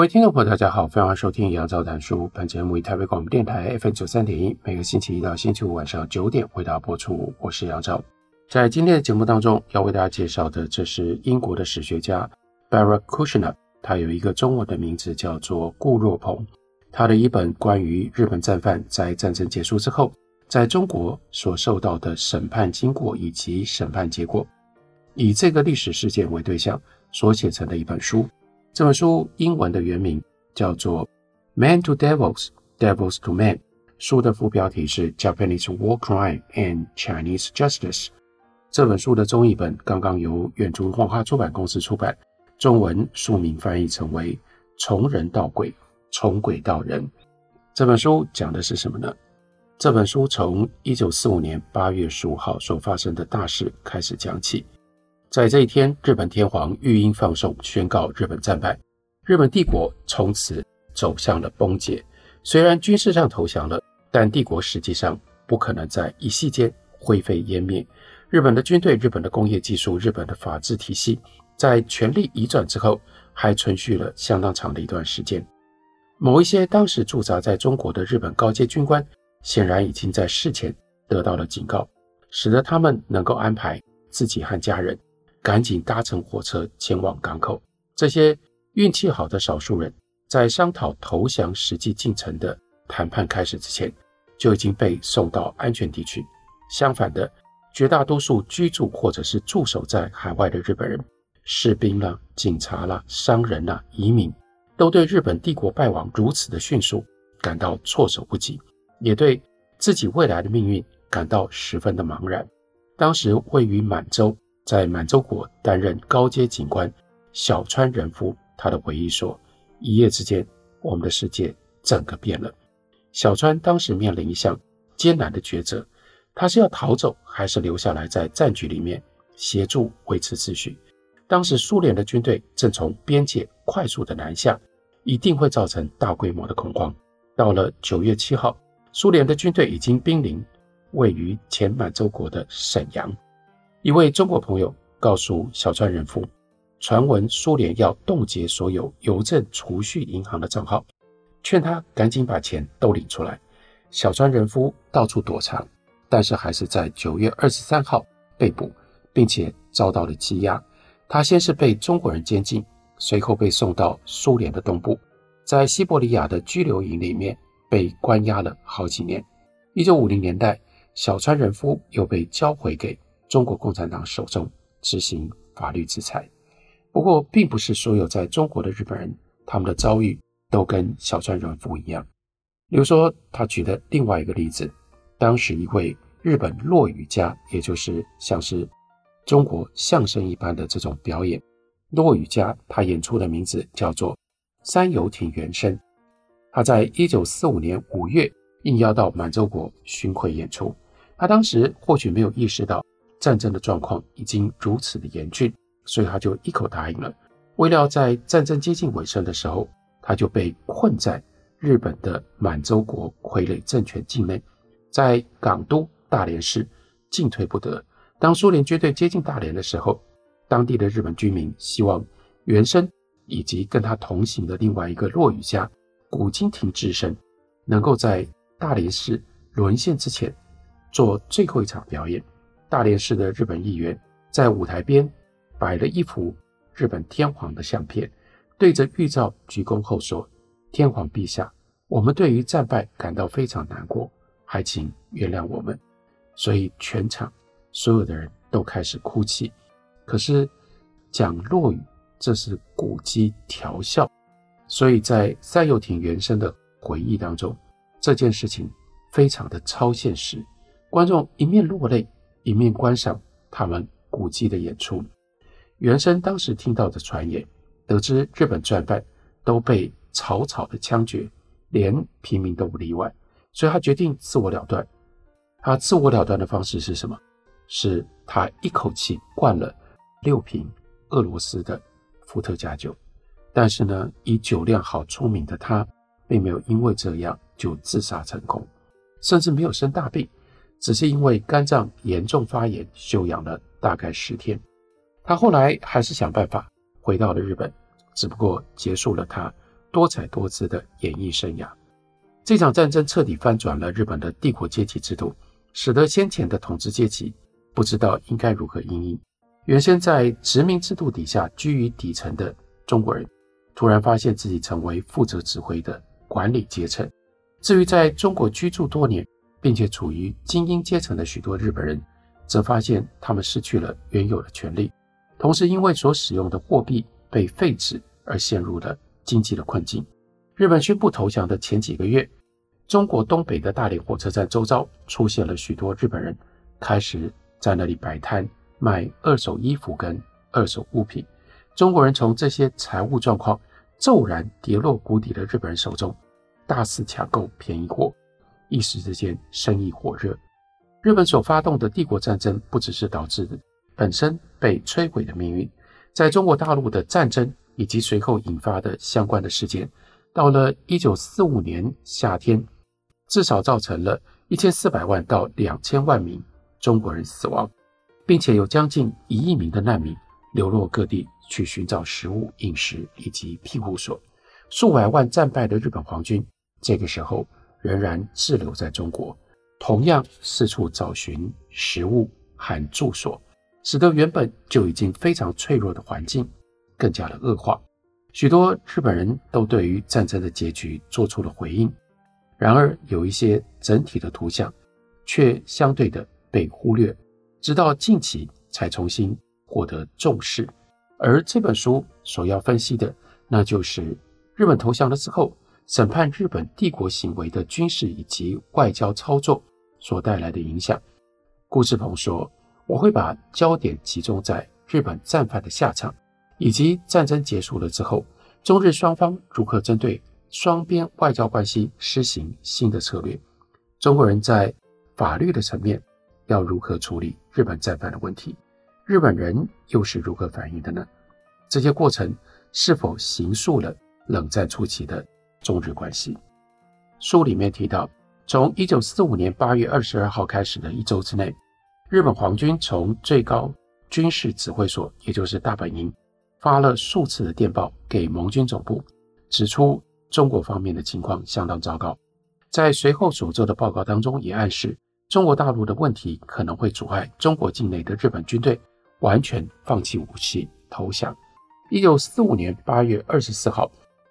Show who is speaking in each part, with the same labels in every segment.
Speaker 1: 各位听众朋友，大家好，欢迎收听杨照谈书。本节目以台北广播电台 FM 九三点一，每个星期一到星期五晚上九点为大家播出。我是杨照。在今天的节目当中，要为大家介绍的，这是英国的史学家 Barbara Kushner，他有一个中文的名字叫做顾若鹏。他的一本关于日本战犯在战争结束之后，在中国所受到的审判经过以及审判结果，以这个历史事件为对象所写成的一本书。这本书英文的原名叫做《Man to Devils, Devils to Man》，书的副标题是《Japanese War Crime and Chinese Justice》。这本书的中译本刚刚由远足文化出版公司出版，中文书名翻译成为《从人到鬼，从鬼到人》。这本书讲的是什么呢？这本书从一九四五年八月十五号所发生的大事开始讲起。在这一天，日本天皇御音放送，宣告日本战败，日本帝国从此走向了崩解。虽然军事上投降了，但帝国实际上不可能在一夕间灰飞烟灭。日本的军队、日本的工业技术、日本的法治体系，在权力移转之后，还存续了相当长的一段时间。某一些当时驻扎在中国的日本高阶军官，显然已经在事前得到了警告，使得他们能够安排自己和家人。赶紧搭乘火车前往港口。这些运气好的少数人，在商讨投降实际进程的谈判开始之前，就已经被送到安全地区。相反的，绝大多数居住或者是驻守在海外的日本人，士兵啦、警察啦、商人啦、移民，都对日本帝国败亡如此的迅速感到措手不及，也对自己未来的命运感到十分的茫然。当时位于满洲。在满洲国担任高阶警官，小川仁夫他的回忆说：“一夜之间，我们的世界整个变了。”小川当时面临一项艰难的抉择，他是要逃走，还是留下来在战局里面协助维持秩序？当时苏联的军队正从边界快速的南下，一定会造成大规模的恐慌。到了九月七号，苏联的军队已经兵临位于前满洲国的沈阳。一位中国朋友告诉小川仁夫，传闻苏联要冻结所有邮政储蓄银行的账号，劝他赶紧把钱都领出来。小川仁夫到处躲藏，但是还是在九月二十三号被捕，并且遭到了羁押。他先是被中国人监禁，随后被送到苏联的东部，在西伯利亚的拘留营里面被关押了好几年。一九五零年代，小川仁夫又被交回给。中国共产党手中执行法律制裁，不过并不是所有在中国的日本人，他们的遭遇都跟小川软夫一样。比如说，他举的另外一个例子，当时一位日本落语家，也就是像是中国相声一般的这种表演，落语家，他演出的名字叫做三游亭圆生。他在一九四五年五月应邀到满洲国巡回演出，他当时或许没有意识到。战争的状况已经如此的严峻，所以他就一口答应了。未料在战争接近尾声的时候，他就被困在日本的满洲国傀儡政权境内，在港都大连市进退不得。当苏联军队接近大连的时候，当地的日本居民希望原生以及跟他同行的另外一个落语家谷津町治生能够在大连市沦陷之前做最后一场表演。大连市的日本议员在舞台边摆了一幅日本天皇的相片，对着玉照鞠躬后说：“天皇陛下，我们对于战败感到非常难过，还请原谅我们。”所以全场所有的人都开始哭泣。可是讲落语，这是古叽调笑，所以在三游亭原生的回忆当中，这件事情非常的超现实，观众一面落泪。一面观赏他们古迹的演出，原生当时听到的传言，得知日本战犯都被草草的枪决，连平民都不例外，所以他决定自我了断。他自我了断的方式是什么？是他一口气灌了六瓶俄罗斯的伏特加酒。但是呢，以酒量好出名的他，并没有因为这样就自杀成功，甚至没有生大病，只是因为肝脏严重发炎，休养了大概十天。他后来还是想办法回到了日本，只不过结束了他多彩多姿的演艺生涯。这场战争彻底翻转了日本的帝国阶级制度，使得先前的统治阶级不知道应该如何应应。原先在殖民制度底下居于底层的中国人，突然发现自己成为负责指挥的管理阶层。至于在中国居住多年并且处于精英阶层的许多日本人，则发现他们失去了原有的权利。同时，因为所使用的货币被废止而陷入了经济的困境。日本宣布投降的前几个月，中国东北的大连火车站周遭出现了许多日本人，开始在那里摆摊卖二手衣服跟二手物品。中国人从这些财务状况骤然跌落谷底的日本人手中，大肆抢购便宜货，一时之间生意火热。日本所发动的帝国战争，不只是导致的本身被摧毁的命运，在中国大陆的战争以及随后引发的相关的事件，到了一九四五年夏天，至少造成了一千四百万到两千万名中国人死亡，并且有将近一亿名的难民流落各地去寻找食物、饮食以及庇护所。数百万战败的日本皇军，这个时候仍然滞留在中国，同样四处找寻食物和住所。使得原本就已经非常脆弱的环境更加的恶化，许多日本人都对于战争的结局做出了回应，然而有一些整体的图像却相对的被忽略，直到近期才重新获得重视。而这本书所要分析的，那就是日本投降了之后，审判日本帝国行为的军事以及外交操作所带来的影响。顾志鹏说。我会把焦点集中在日本战犯的下场，以及战争结束了之后，中日双方如何针对双边外交关系施行新的策略。中国人在法律的层面要如何处理日本战犯的问题？日本人又是如何反应的呢？这些过程是否形塑了冷战初期的中日关系？书里面提到，从一九四五年八月二十二号开始的一周之内。日本皇军从最高军事指挥所，也就是大本营，发了数次的电报给盟军总部，指出中国方面的情况相当糟糕。在随后所做的报告当中，也暗示中国大陆的问题可能会阻碍中国境内的日本军队完全放弃武器投降。一九四五年八月二十四号，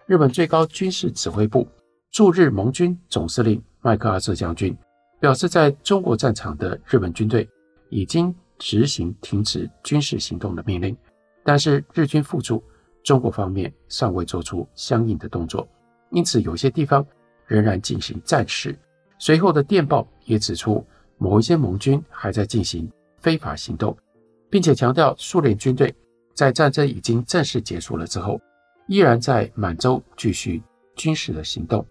Speaker 1: 日本最高军事指挥部驻日盟军总司令麦克阿瑟将军表示，在中国战场的日本军队。已经执行停止军事行动的命令，但是日军付出中国方面尚未做出相应的动作，因此有些地方仍然进行战事。随后的电报也指出，某一些盟军还在进行非法行动，并且强调苏联军队在战争已经正式结束了之后，依然在满洲继续军事的行动。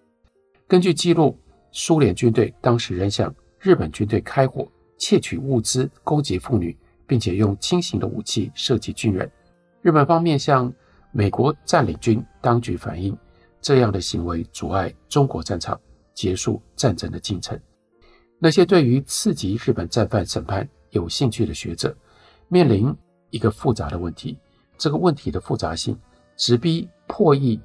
Speaker 1: 根据记录，苏联军队当时仍向日本军队开火。窃取物资、攻击妇女，并且用轻型的武器射击军人。日本方面向美国占领军当局反映，这样的行为阻碍中国战场结束战争的进程。那些对于刺激日本战犯审判有兴趣的学者，面临一个复杂的问题。这个问题的复杂性直逼破译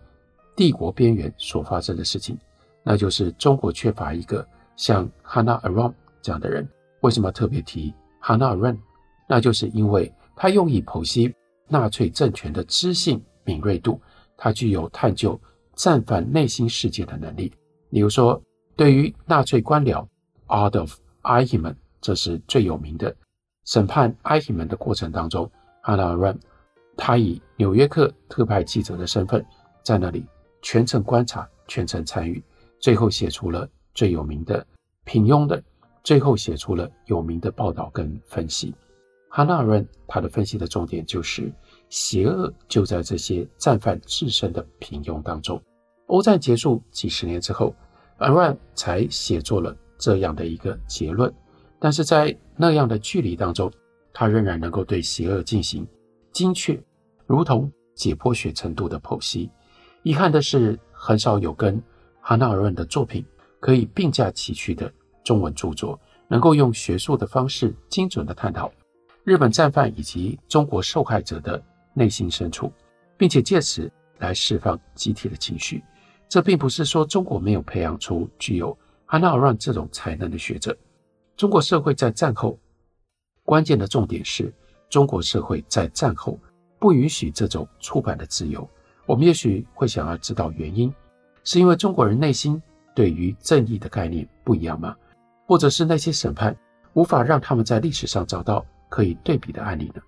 Speaker 1: 帝国边缘所发生的事情，那就是中国缺乏一个像 Hannah Arendt 这样的人。为什么特别提 Hannah Arendt？那就是因为他用以剖析纳粹政权的知性敏锐度，他具有探究战犯内心世界的能力。比如说，对于纳粹官僚 Adolf Eichmann，这是最有名的审判 Eichmann 的过程当中 hanna Arendt，他以纽约客特派记者的身份在那里全程观察、全程参与，最后写出了最有名的平庸的。最后写出了有名的报道跟分析。哈纳尔润他的分析的重点就是邪恶就在这些战犯自身的平庸当中。欧战结束几十年之后，Arendt 才写作了这样的一个结论。但是在那样的距离当中，他仍然能够对邪恶进行精确，如同解剖学程度的剖析。遗憾的是，很少有跟汉娜·阿伦的作品可以并驾齐驱的中文著作，能够用学术的方式精准地探讨日本战犯以及中国受害者的内心深处，并且借此来释放集体的情绪。这并不是说中国没有培养出具有汉娜·阿伦这种才能的学者。中国社会在战后，关键的重点是中国社会在战后不允许这种出版的自由。我们也许会想要知道原因，是因为中国人内心对于正义的概念不一样吗？或者是那些审判无法让他们在历史上找到可以对比的案例呢？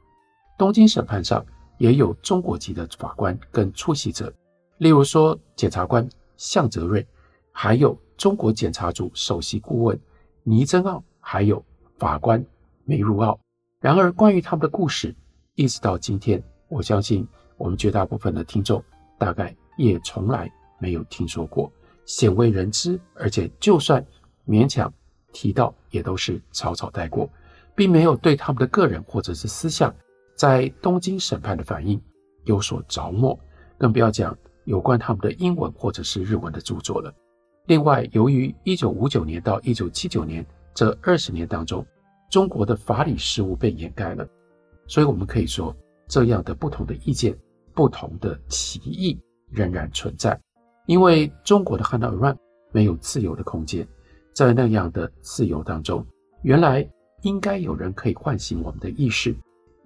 Speaker 1: 东京审判上也有中国籍的法官跟出席者，例如说检察官向泽瑞，还有中国检察组首席顾问倪增奥，还有法官梅如奥。然而，关于他们的故事，一直到今天，我相信我们绝大部分的听众大概也从来没有听说过，鲜为人知，而且就算勉强提到，也都是草草带过，并没有对他们的个人或者是思想在东京审判的反应有所着墨，更不要讲有关他们的英文或者是日文的著作了。另外，由于一九五九年到一九七九年这二十年当中，中国的法理事务被掩盖了，所以我们可以说，这样的不同的意见、不同的歧义仍然存在，因为中国的汉娜·尔曼没有自由的空间，在那样的自由当中，原来应该有人可以唤醒我们的意识，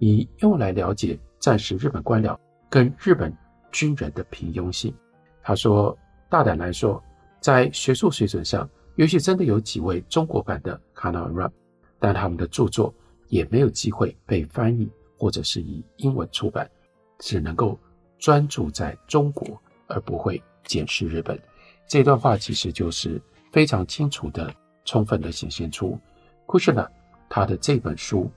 Speaker 1: 以用来了解战时日本官僚跟日本军人的平庸性。他说：“大胆来说，在学术水准上，也许真的有几位中国版的汉娜·阿伦，但他们的著作也没有机会被翻译。”或者是以英文出版，只能够专注在中国，而不会检视日本。这段话其实就是非常清楚的、充分的显现出库什纳他的这本书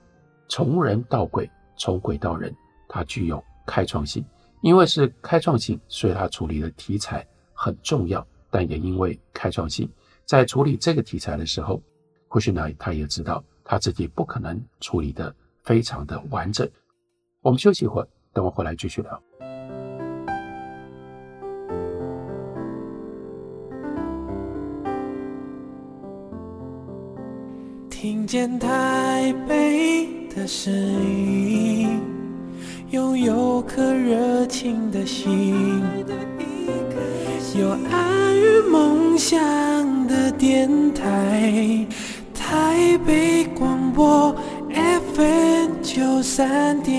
Speaker 1: 从人到鬼，从鬼到人，它具有开创性。因为是开创性，所以他处理的题材很重要。但也因为开创性，在处理这个题材的时候，库什纳他也知道他自己不可能处理的。非常的完整。我们休息一会儿，等我回来继续聊。
Speaker 2: 听见台北的声音，拥有颗热情的心，有爱与梦想的电台，台北广播。FM 九三点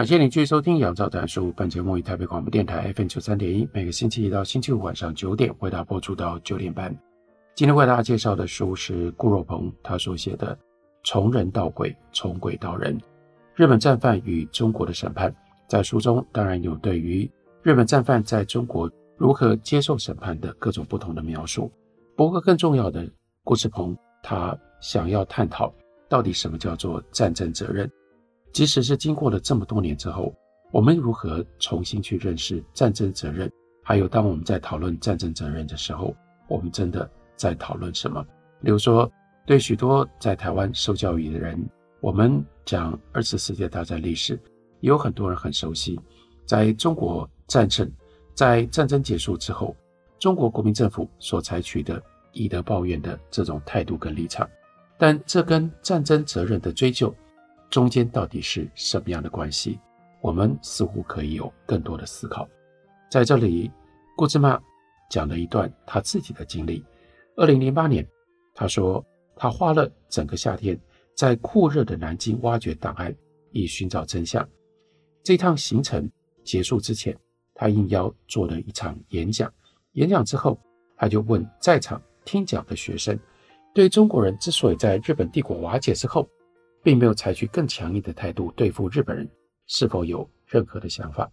Speaker 1: 感谢您继续收听《杨照谈书》。本节目以台北广播电台 FM 九三点一，每个星期一到星期五晚上九点为大家播出到九点半。今天为大家介绍的书是顾若鹏他所写的《从人到鬼，从鬼到人：日本战犯与中国的审判》。在书中当然有对于日本战犯在中国如何接受审判的各种不同的描述。不过更重要的，顾世鹏他想要探讨到底什么叫做战争责任。即使是经过了这么多年之后，我们如何重新去认识战争责任？还有当我们在讨论战争责任的时候，我们真的。在讨论什么？比如说，对许多在台湾受教育的人，我们讲二次世界大战历史，有很多人很熟悉。在中国战胜，在战争结束之后，中国国民政府所采取的以德报怨的这种态度跟立场，但这跟战争责任的追究中间到底是什么样的关系？我们似乎可以有更多的思考。在这里，顾之曼讲了一段他自己的经历。二零零八年，他说他花了整个夏天在酷热的南京挖掘档案，以寻找真相。这趟行程结束之前，他应邀做了一场演讲。演讲之后，他就问在场听讲的学生对中国人之所以在日本帝国瓦解之后，并没有采取更强硬的态度对付日本人，是否有任何的想法？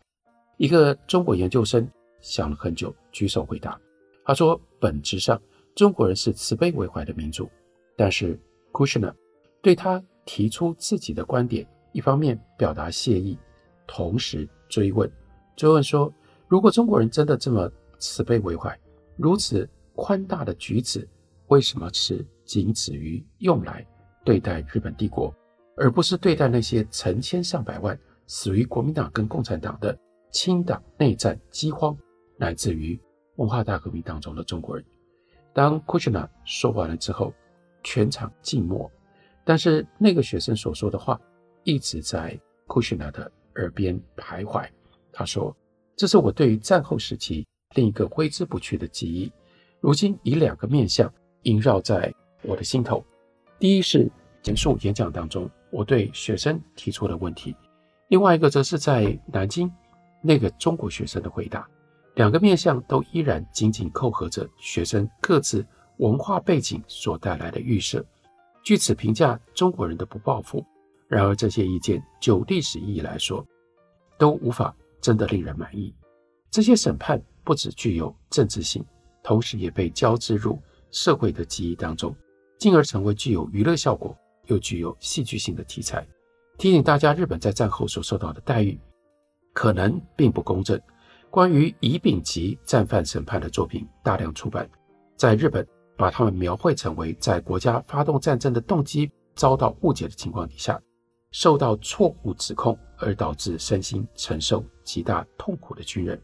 Speaker 1: 一个中国研究生想了很久，举手回答：“他说，本质上中国人是慈悲为怀的民族，但是 Kushner 对他提出自己的观点，一方面表达谢意，同时追问，追问说：如果中国人真的这么慈悲为怀，如此宽大的举止，为什么是仅止于用来对待日本帝国，而不是对待那些成千上百万死于国民党跟共产党的清党内战、饥荒，乃至于文化大革命当中的中国人？当库什纳说完了之后，全场静默。但是那个学生所说的话一直在库什纳的耳边徘徊。他说：“这是我对于战后时期另一个挥之不去的记忆。”如今以两个面相萦绕在我的心头，第一是简述演讲当中我对学生提出的问题，另外一个则是在南京那个中国学生的回答，两个面向都依然紧紧扣合着学生各自文化背景所带来的预设，据此评价中国人的不报复。然而这些意见就历史意义来说，都无法真的令人满意。这些审判不只具有政治性。同时也被交织入社会的记忆当中，进而成为具有娱乐效果又具有戏剧性的题材，提醒大家日本在战后所受到的待遇可能并不公正。关于乙丙级战犯审判的作品大量出版，在日本把他们描绘成为在国家发动战争的动机遭到误解的情况底下，受到错误指控而导致身心承受极大痛苦的军人。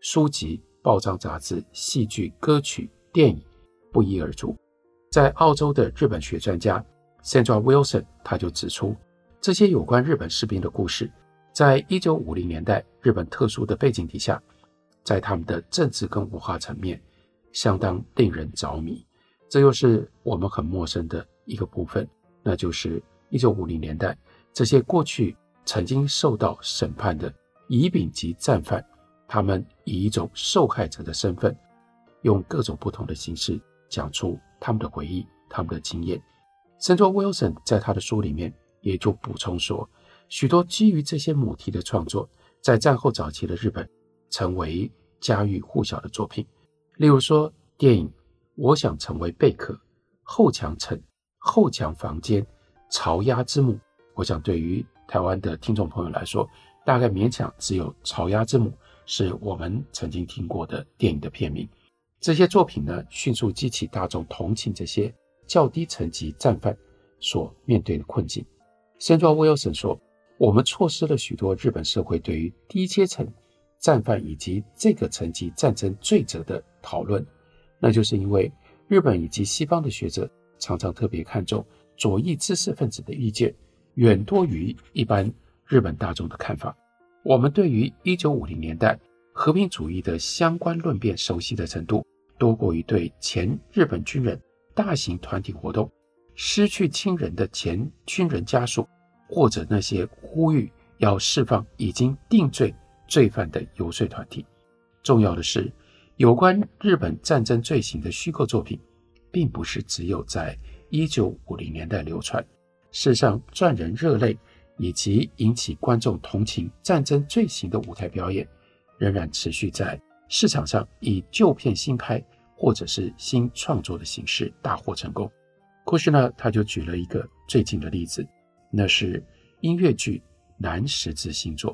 Speaker 1: 书籍。报章、杂志、戏剧、歌曲、电影不一而足。在澳洲的日本学专家 Sandra Wilson，他就指出，这些有关日本士兵的故事，在一九五零年代日本特殊的背景底下，在他们的政治跟文化层面相当令人着迷。这又是我们很陌生的一个部分，那就是一九五零年代这些过去曾经受到审判的乙丙级战犯。他们以一种受害者的身份，用各种不同的形式讲出他们的回忆、他们的经验。Sandra Wilson 在他的书里面也就补充说，许多基于这些母题的创作，在战后早期的日本成为家喻户晓的作品。例如说，电影《我想成为贝壳》、《后墙城》、《后墙房间》、《潮鸭之母》。我想，对于台湾的听众朋友来说，大概勉强只有《潮鸭之母》。是我们曾经听过的电影的片名。这些作品呢，迅速激起大众同情这些较低层级战犯所面对的困境。Sandra Wilson 说：“我们错失了许多日本社会对于低阶层战犯以及这个层级战争罪责的讨论，那就是因为日本以及西方的学者常常特别看重左翼知识分子的意见，远多于一般日本大众的看法。”我们对于一九五零年代和平主义的相关论辩熟悉的程度，多过于对前日本军人大型团体活动、失去亲人的前军人家属，或者那些呼吁要释放已经定罪罪犯的游说团体。重要的是，有关日本战争罪行的虚构作品，并不是只有在一九五零年代流传。事实上，赚人热泪。以及引起观众同情战争罪行的舞台表演，仍然持续在市场上以旧片新拍或者是新创作的形式大获成功。库什纳他就举了一个最近的例子，那是音乐剧《南十字星座》。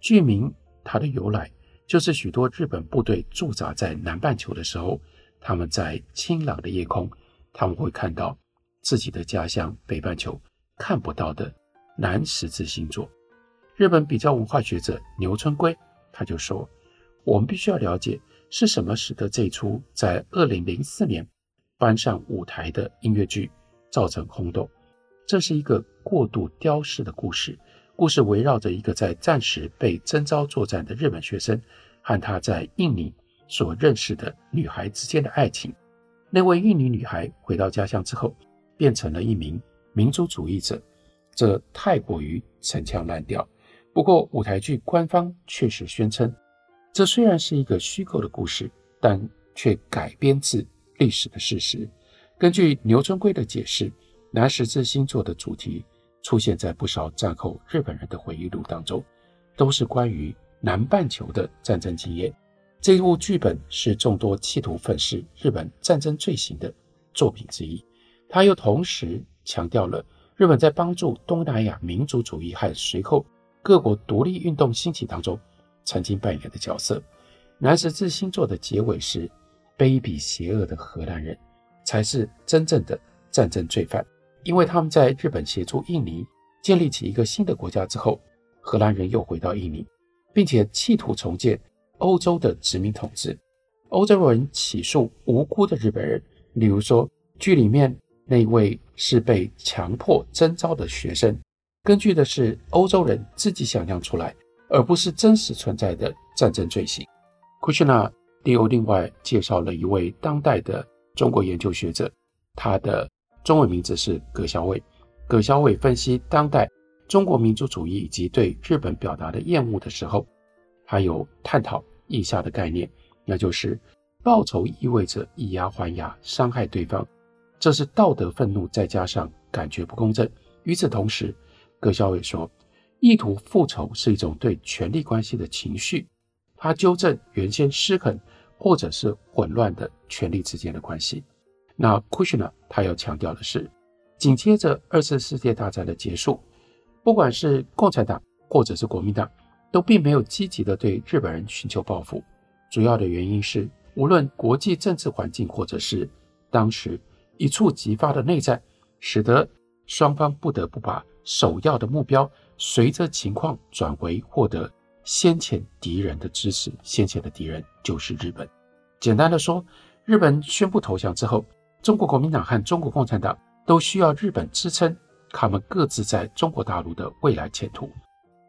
Speaker 1: 剧名它的由来就是许多日本部队驻扎在南半球的时候，他们在清朗的夜空，他们会看到自己的家乡北半球看不到的。南十字星座，日本比较文化学者牛村圭他就说：“我们必须要了解是什么使得这出在二零零四年搬上舞台的音乐剧造成轰动。这是一个过度雕饰的故事，故事围绕着一个在战时被征召作战的日本学生和他在印尼所认识的女孩之间的爱情。那位印尼女孩回到家乡之后，变成了一名民族主义者。”这太过于陈腔滥调。不过，舞台剧官方确实宣称，这虽然是一个虚构的故事，但却改编自历史的事实。根据牛春圭的解释，南十字星座的主题出现在不少战后日本人的回忆录当中，都是关于南半球的战争经验。这部剧本是众多企图粉饰日本战争罪行的作品之一。他又同时强调了日本在帮助东南亚民族主义和随后各国独立运动兴起当中曾经扮演的角色。南十字星座的结尾是卑鄙邪恶的荷兰人才是真正的战争罪犯，因为他们在日本协助印尼建立起一个新的国家之后，荷兰人又回到印尼，并且企图重建欧洲的殖民统治。欧洲人起诉无辜的日本人，例如说剧里面那位是被强迫征召的学生，根据的是欧洲人自己想象出来，而不是真实存在的战争罪行。库什纳又另外介绍了一位当代的中国研究学者，他的中文名字是葛小伟。葛小伟分析当代中国民族主义以及对日本表达的厌恶的时候，他有探讨以下的概念，那就是报仇意味着以牙还牙，伤害对方，这是道德愤怒再加上感觉不公正。与此同时，葛小伟说，意图复仇是一种对权力关系的情绪。它纠正原先失衡或者是混乱的权力之间的关系。那库什纳他要强调的是，紧接着二次世界大战的结束，不管是共产党或者是国民党，都并没有积极的对日本人寻求报复。主要的原因是，无论国际政治环境或者是当时一触即发的内战，使得双方不得不把首要的目标随着情况转为获得。先前敌人的支持，先前的敌人就是日本。简单的说，日本宣布投降之后，中国国民党和中国共产党都需要日本支撑他们各自在中国大陆的未来前途。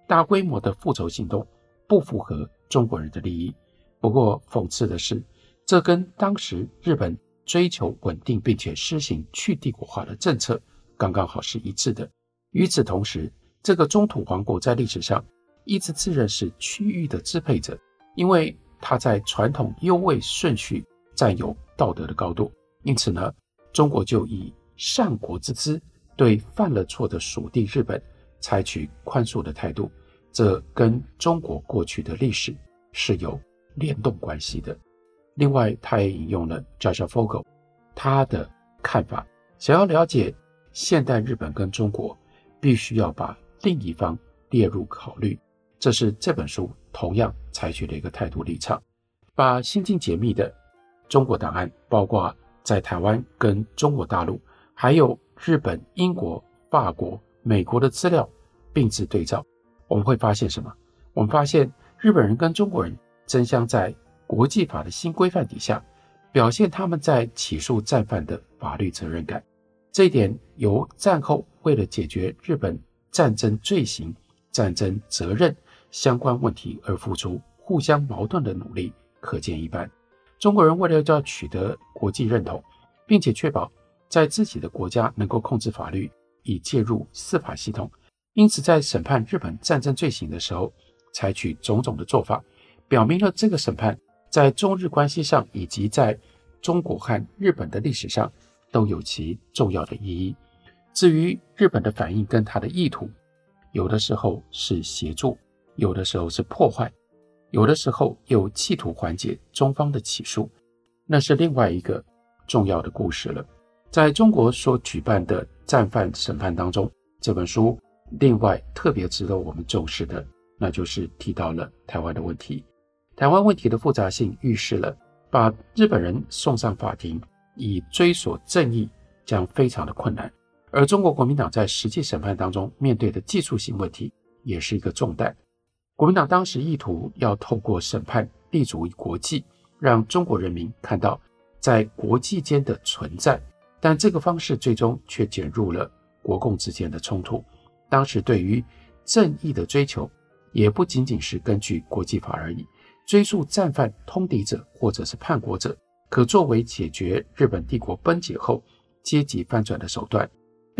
Speaker 1: 大规模的复仇行动不符合中国人的利益。不过，讽刺的是，这跟当时日本追求稳定并且施行去帝国化的政策刚刚好是一致的。与此同时，这个中土王国在历史上。一直自认是区域的支配者，因为他在传统优位顺序占有道德的高度，因此呢，中国就以善国之姿对犯了错的属地日本采取宽恕的态度，这跟中国过去的历史是有联动关系的。另外，他也引用了 Joshua Fogel 他的看法，想要了解现代日本跟中国，必须要把另一方列入考虑。这是这本书同样采取的一个态度立场，把新近解密的中国档案，包括在台湾跟中国大陆，还有日本、英国、法国、美国的资料并置对照，我们会发现什么？我们发现日本人跟中国人争相在国际法的新规范底下，表现他们在起诉战犯的法律责任感。这一点由战后为了解决日本战争罪行、战争责任。相关问题而付出互相矛盾的努力，可见一斑。中国人为了要取得国际认同，并且确保在自己的国家能够控制法律，以介入司法系统，因此在审判日本战争罪行的时候，采取种种的做法，表明了这个审判在中日关系上，以及在中国和日本的历史上都有其重要的意义。至于日本的反应跟他的意图，有的时候是协助。有的时候是破坏，有的时候又企图缓解中方的起诉，那是另外一个重要的故事了。在中国所举办的战犯审判当中，这本书另外特别值得我们重视的，那就是提到了台湾的问题。台湾问题的复杂性预示了把日本人送上法庭以追索正义将非常的困难，而中国国民党在实际审判当中面对的技术性问题也是一个重担。国民党当时意图要透过审判立足于国际，让中国人民看到在国际间的存在，但这个方式最终却卷入了国共之间的冲突。当时对于正义的追求，也不仅仅是根据国际法而已，追诉战犯通敌者或者是叛国者，可作为解决日本帝国崩解后阶级翻转的手段，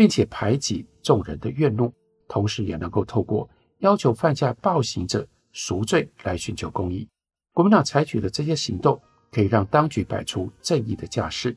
Speaker 1: 并且排挤众人的怨怒，同时也能够透过。要求犯下暴行者赎罪来寻求公义。国民党采取的这些行动，可以让当局摆出正义的架势，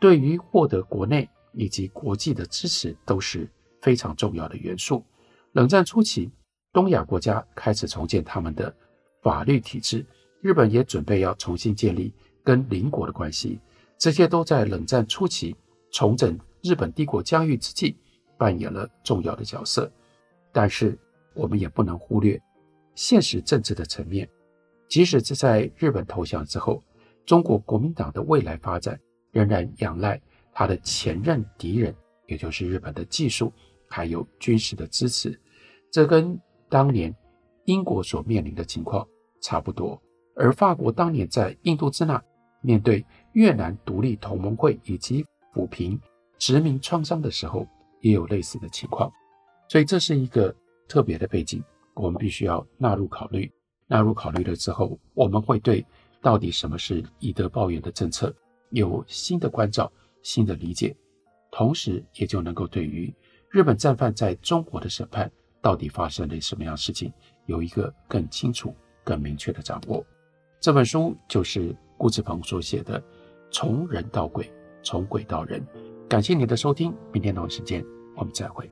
Speaker 1: 对于获得国内以及国际的支持都是非常重要的元素。冷战初期，东亚国家开始重建他们的法律体制，日本也准备要重新建立跟邻国的关系，这些都在冷战初期重整日本帝国疆域之际扮演了重要的角色。但是，我们也不能忽略现实政治的层面，即使是在日本投降之后，中国国民党的未来发展仍然仰赖他的前任敌人，也就是日本的技术还有军事的支持。这跟当年英国所面临的情况差不多。而法国当年在印度支那面对越南独立同盟会以及抚平殖民创伤的时候，也有类似的情况。所以这是一个特别的背景，我们必须要纳入考虑。纳入考虑了之后，我们会对到底什么是以德报怨的政策有新的关照、新的理解，同时也就能够对于日本战犯在中国的审判到底发生了什么样的事情，有一个更清楚、更明确的掌握。这本书就是顾志鹏所写的《从人到鬼，从鬼到人》。感谢你的收听，明天同一时间我们再会。